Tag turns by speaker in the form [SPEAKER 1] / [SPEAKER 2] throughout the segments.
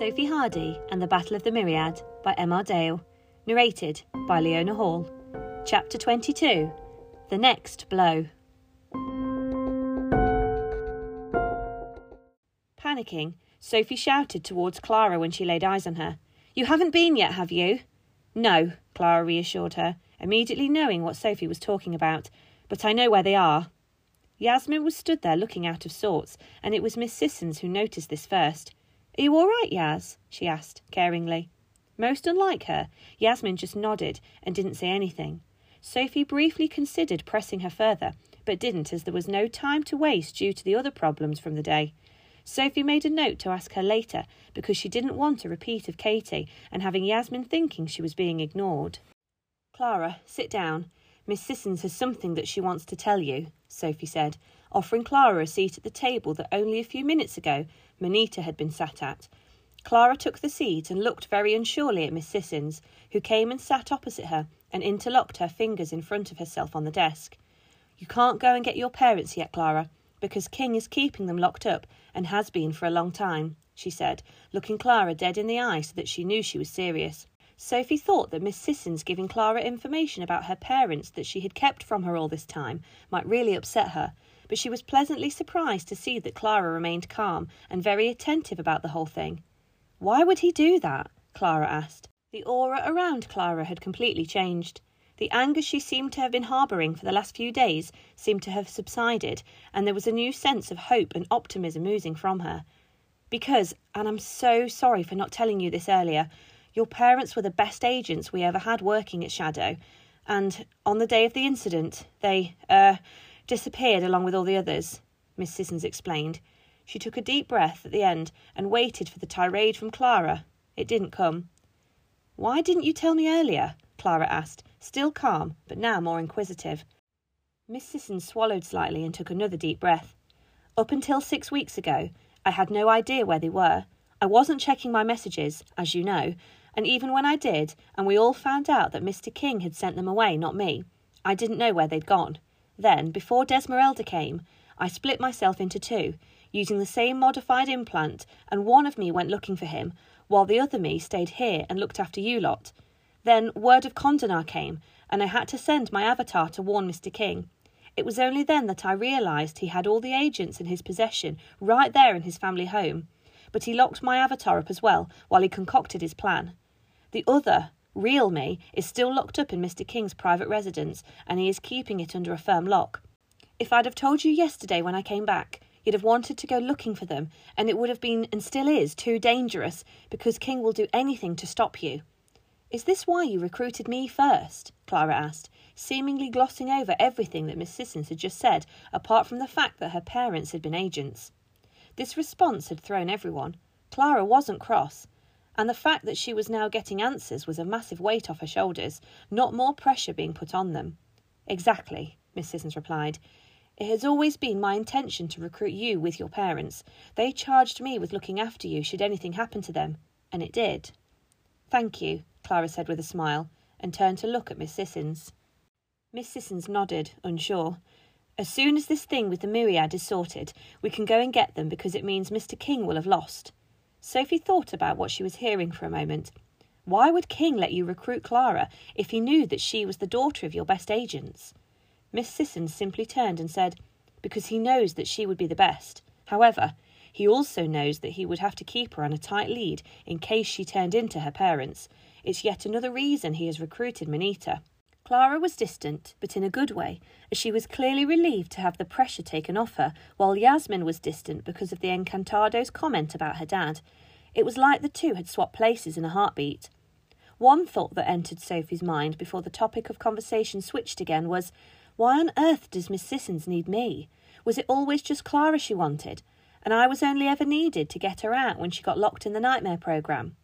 [SPEAKER 1] Sophie Hardy and the Battle of the Myriad by M.R. Dale. Narrated by Leona Hall. Chapter 22 The Next Blow. Panicking, Sophie shouted towards Clara when she laid eyes on her. You haven't been yet, have you? No, Clara reassured her, immediately knowing what Sophie was talking about. But I know where they are. Yasmin was stood there looking out of sorts, and it was Miss Sissons who noticed this first. Are you all right, Yas? she asked, caringly. Most unlike her, Yasmin just nodded and didn't say anything. Sophie briefly considered pressing her further, but didn't as there was no time to waste due to the other problems from the day. Sophie made a note to ask her later because she didn't want a repeat of Katie and having Yasmin thinking she was being ignored. Clara, sit down. Miss Sissons has something that she wants to tell you, Sophie said, offering Clara a seat at the table that only a few minutes ago Monita had been sat at. Clara took the seat and looked very unsurely at Miss Sissons, who came and sat opposite her and interlocked her fingers in front of herself on the desk. You can't go and get your parents yet, Clara, because King is keeping them locked up and has been for a long time, she said, looking Clara dead in the eye so that she knew she was serious. Sophie thought that Miss Sissons giving Clara information about her parents that she had kept from her all this time might really upset her, but she was pleasantly surprised to see that Clara remained calm and very attentive about the whole thing. Why would he do that? Clara asked. The aura around Clara had completely changed. The anger she seemed to have been harbouring for the last few days seemed to have subsided, and there was a new sense of hope and optimism oozing from her. Because, and I'm so sorry for not telling you this earlier, your parents were the best agents we ever had working at Shadow, and on the day of the incident, they, er, disappeared along with all the others, Miss Sissons explained. She took a deep breath at the end and waited for the tirade from Clara. It didn't come. Why didn't you tell me earlier? Clara asked, still calm, but now more inquisitive. Miss Sissons swallowed slightly and took another deep breath. Up until six weeks ago, I had no idea where they were. I wasn't checking my messages, as you know, and even when I did, and we all found out that Mr. King had sent them away, not me, I didn't know where they'd gone. Then, before Desmeralda came, I split myself into two, using the same modified implant, and one of me went looking for him, while the other me stayed here and looked after you lot. Then word of Condenar came, and I had to send my avatar to warn Mr. King. It was only then that I realised he had all the agents in his possession right there in his family home. But he locked my avatar up as well while he concocted his plan. The other, real me, is still locked up in Mr. King's private residence, and he is keeping it under a firm lock. If I'd have told you yesterday when I came back, you'd have wanted to go looking for them, and it would have been, and still is, too dangerous, because King will do anything to stop you. Is this why you recruited me first? Clara asked, seemingly glossing over everything that Miss Sissons had just said, apart from the fact that her parents had been agents. This response had thrown everyone. Clara wasn't cross, and the fact that she was now getting answers was a massive weight off her shoulders, not more pressure being put on them. Exactly, Miss Sissons replied. It has always been my intention to recruit you with your parents. They charged me with looking after you should anything happen to them, and it did. Thank you, Clara said with a smile, and turned to look at Miss Sissons. Miss Sissons nodded, unsure. As soon as this thing with the myriad is sorted, we can go and get them because it means Mr. King will have lost. Sophie thought about what she was hearing for a moment. Why would King let you recruit Clara if he knew that she was the daughter of your best agents? Miss Sissons simply turned and said, Because he knows that she would be the best. However, he also knows that he would have to keep her on a tight lead in case she turned into her parents. It's yet another reason he has recruited Monita. Clara was distant, but in a good way, as she was clearly relieved to have the pressure taken off her, while Yasmin was distant because of the Encantado's comment about her dad. It was like the two had swapped places in a heartbeat. One thought that entered Sophie's mind before the topic of conversation switched again was, why on earth does Miss Sissons need me? Was it always just Clara she wanted? And I was only ever needed to get her out when she got locked in the nightmare programme.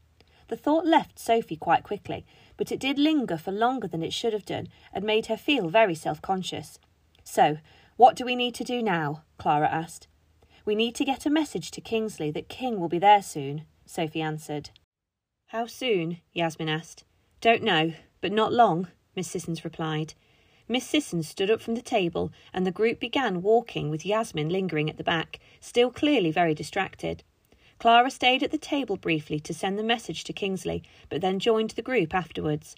[SPEAKER 1] The thought left Sophie quite quickly, but it did linger for longer than it should have done and made her feel very self conscious. So, what do we need to do now? Clara asked. We need to get a message to Kingsley that King will be there soon, Sophie answered. How soon? Yasmin asked. Don't know, but not long, Miss Sissons replied. Miss Sissons stood up from the table and the group began walking with Yasmin lingering at the back, still clearly very distracted. Clara stayed at the table briefly to send the message to Kingsley, but then joined the group afterwards.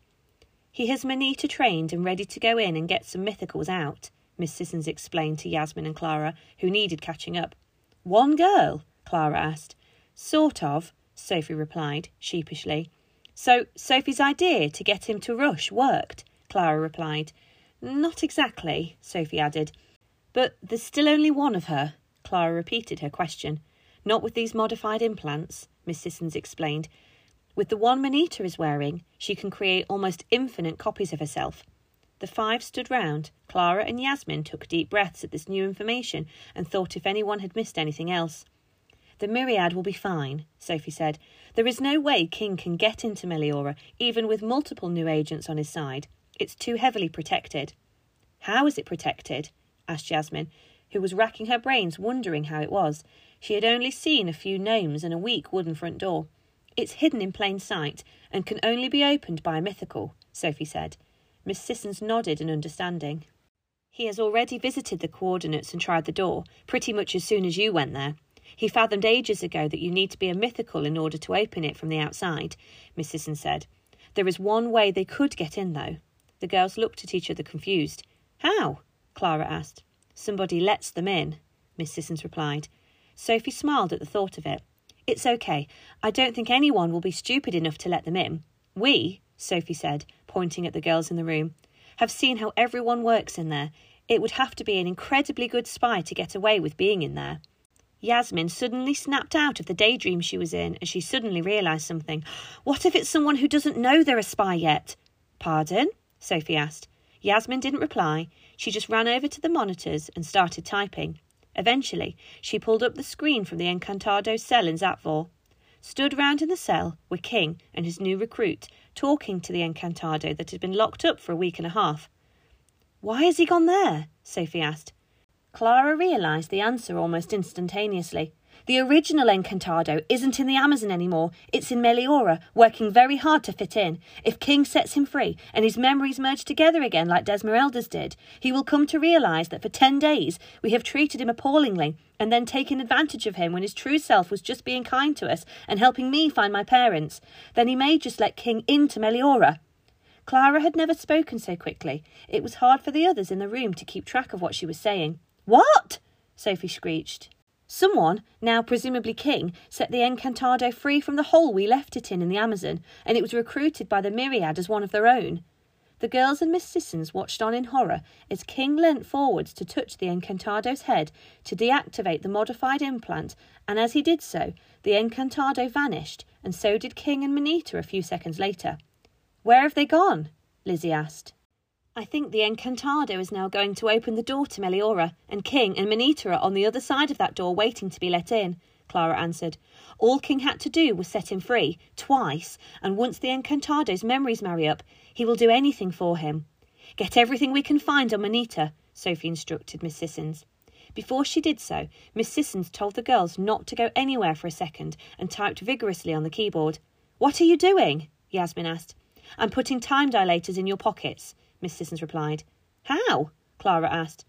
[SPEAKER 1] He has Manita trained and ready to go in and get some mythicals out, Miss Sissons explained to Yasmin and Clara, who needed catching up. One girl? Clara asked. Sort of, Sophie replied, sheepishly. So Sophie's idea to get him to rush worked, Clara replied. Not exactly, Sophie added. But there's still only one of her, Clara repeated her question. Not with these modified implants, Miss Sissons explained. With the one Manita is wearing, she can create almost infinite copies of herself. The five stood round. Clara and Yasmin took deep breaths at this new information and thought if anyone had missed anything else. The myriad will be fine, Sophie said. There is no way King can get into Meliora, even with multiple new agents on his side. It's too heavily protected. How is it protected? asked Yasmin, who was racking her brains wondering how it was. She had only seen a few gnomes and a weak wooden front door. It's hidden in plain sight and can only be opened by a mythical, Sophie said. Miss Sissons nodded in understanding. He has already visited the coordinates and tried the door, pretty much as soon as you went there. He fathomed ages ago that you need to be a mythical in order to open it from the outside, Miss Sissons said. There is one way they could get in, though. The girls looked at each other confused. How? Clara asked. Somebody lets them in, Miss Sissons replied. Sophie smiled at the thought of it. It's okay. I don't think anyone will be stupid enough to let them in. We, Sophie said, pointing at the girls in the room, have seen how everyone works in there. It would have to be an incredibly good spy to get away with being in there. Yasmin suddenly snapped out of the daydream she was in as she suddenly realised something. What if it's someone who doesn't know they're a spy yet? Pardon? Sophie asked. Yasmin didn't reply. She just ran over to the monitors and started typing. Eventually, she pulled up the screen from the Encantado cell in Zatvor. Stood round in the cell were King and his new recruit, talking to the Encantado that had been locked up for a week and a half. Why has he gone there? Sophie asked. Clara realised the answer almost instantaneously. The original Encantado isn't in the Amazon anymore, it's in Meliora, working very hard to fit in. If King sets him free and his memories merge together again like Desmeralda's did, he will come to realise that for ten days we have treated him appallingly and then taken advantage of him when his true self was just being kind to us and helping me find my parents. Then he may just let King into Meliora. Clara had never spoken so quickly. It was hard for the others in the room to keep track of what she was saying. What? Sophie screeched. Someone, now presumably king, set the Encantado free from the hole we left it in in the Amazon, and it was recruited by the Myriad as one of their own. The girls and Miss Sissons watched on in horror as King leant forwards to touch the Encantado's head to deactivate the modified implant, and as he did so, the Encantado vanished, and so did King and Manita a few seconds later. Where have they gone? Lizzie asked. I think the Encantado is now going to open the door to Meliora, and King and Manita are on the other side of that door waiting to be let in, Clara answered. All King had to do was set him free, twice, and once the Encantado's memories marry up, he will do anything for him. Get everything we can find on Manita, Sophie instructed Miss Sissons. Before she did so, Miss Sissons told the girls not to go anywhere for a second and typed vigorously on the keyboard. What are you doing? Yasmin asked. I'm putting time dilators in your pockets. Miss Sissons replied. How? Clara asked.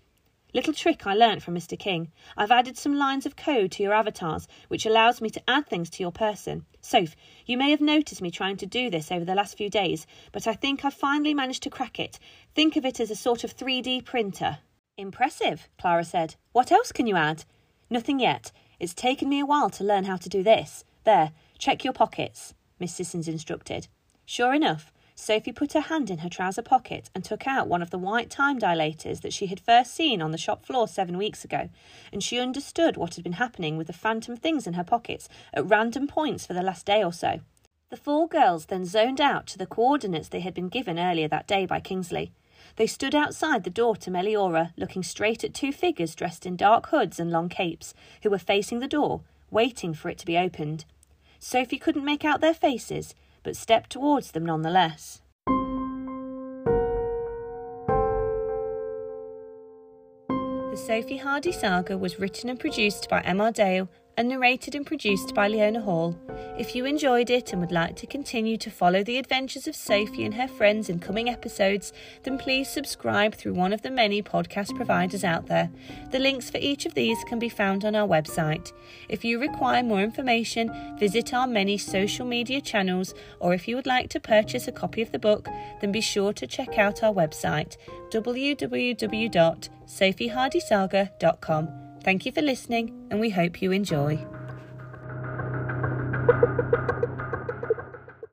[SPEAKER 1] Little trick I learnt from Mr. King. I've added some lines of code to your avatars, which allows me to add things to your person. Soph, you may have noticed me trying to do this over the last few days, but I think I've finally managed to crack it. Think of it as a sort of 3D printer. Impressive, Clara said. What else can you add? Nothing yet. It's taken me a while to learn how to do this. There, check your pockets, Miss Sissons instructed. Sure enough, Sophie put her hand in her trouser pocket and took out one of the white time dilators that she had first seen on the shop floor seven weeks ago, and she understood what had been happening with the phantom things in her pockets at random points for the last day or so. The four girls then zoned out to the coordinates they had been given earlier that day by Kingsley. They stood outside the door to Meliora, looking straight at two figures dressed in dark hoods and long capes, who were facing the door, waiting for it to be opened. Sophie couldn't make out their faces, but stepped towards them nonetheless. The Sophie Hardy saga was written and produced by M.R. Dale and narrated and produced by Leona Hall. If you enjoyed it and would like to continue to follow the adventures of Sophie and her friends in coming episodes, then please subscribe through one of the many podcast providers out there. The links for each of these can be found on our website. If you require more information, visit our many social media channels, or if you would like to purchase a copy of the book, then be sure to check out our website www.sophiehardysaga.com. Thank you for listening, and we hope you enjoy.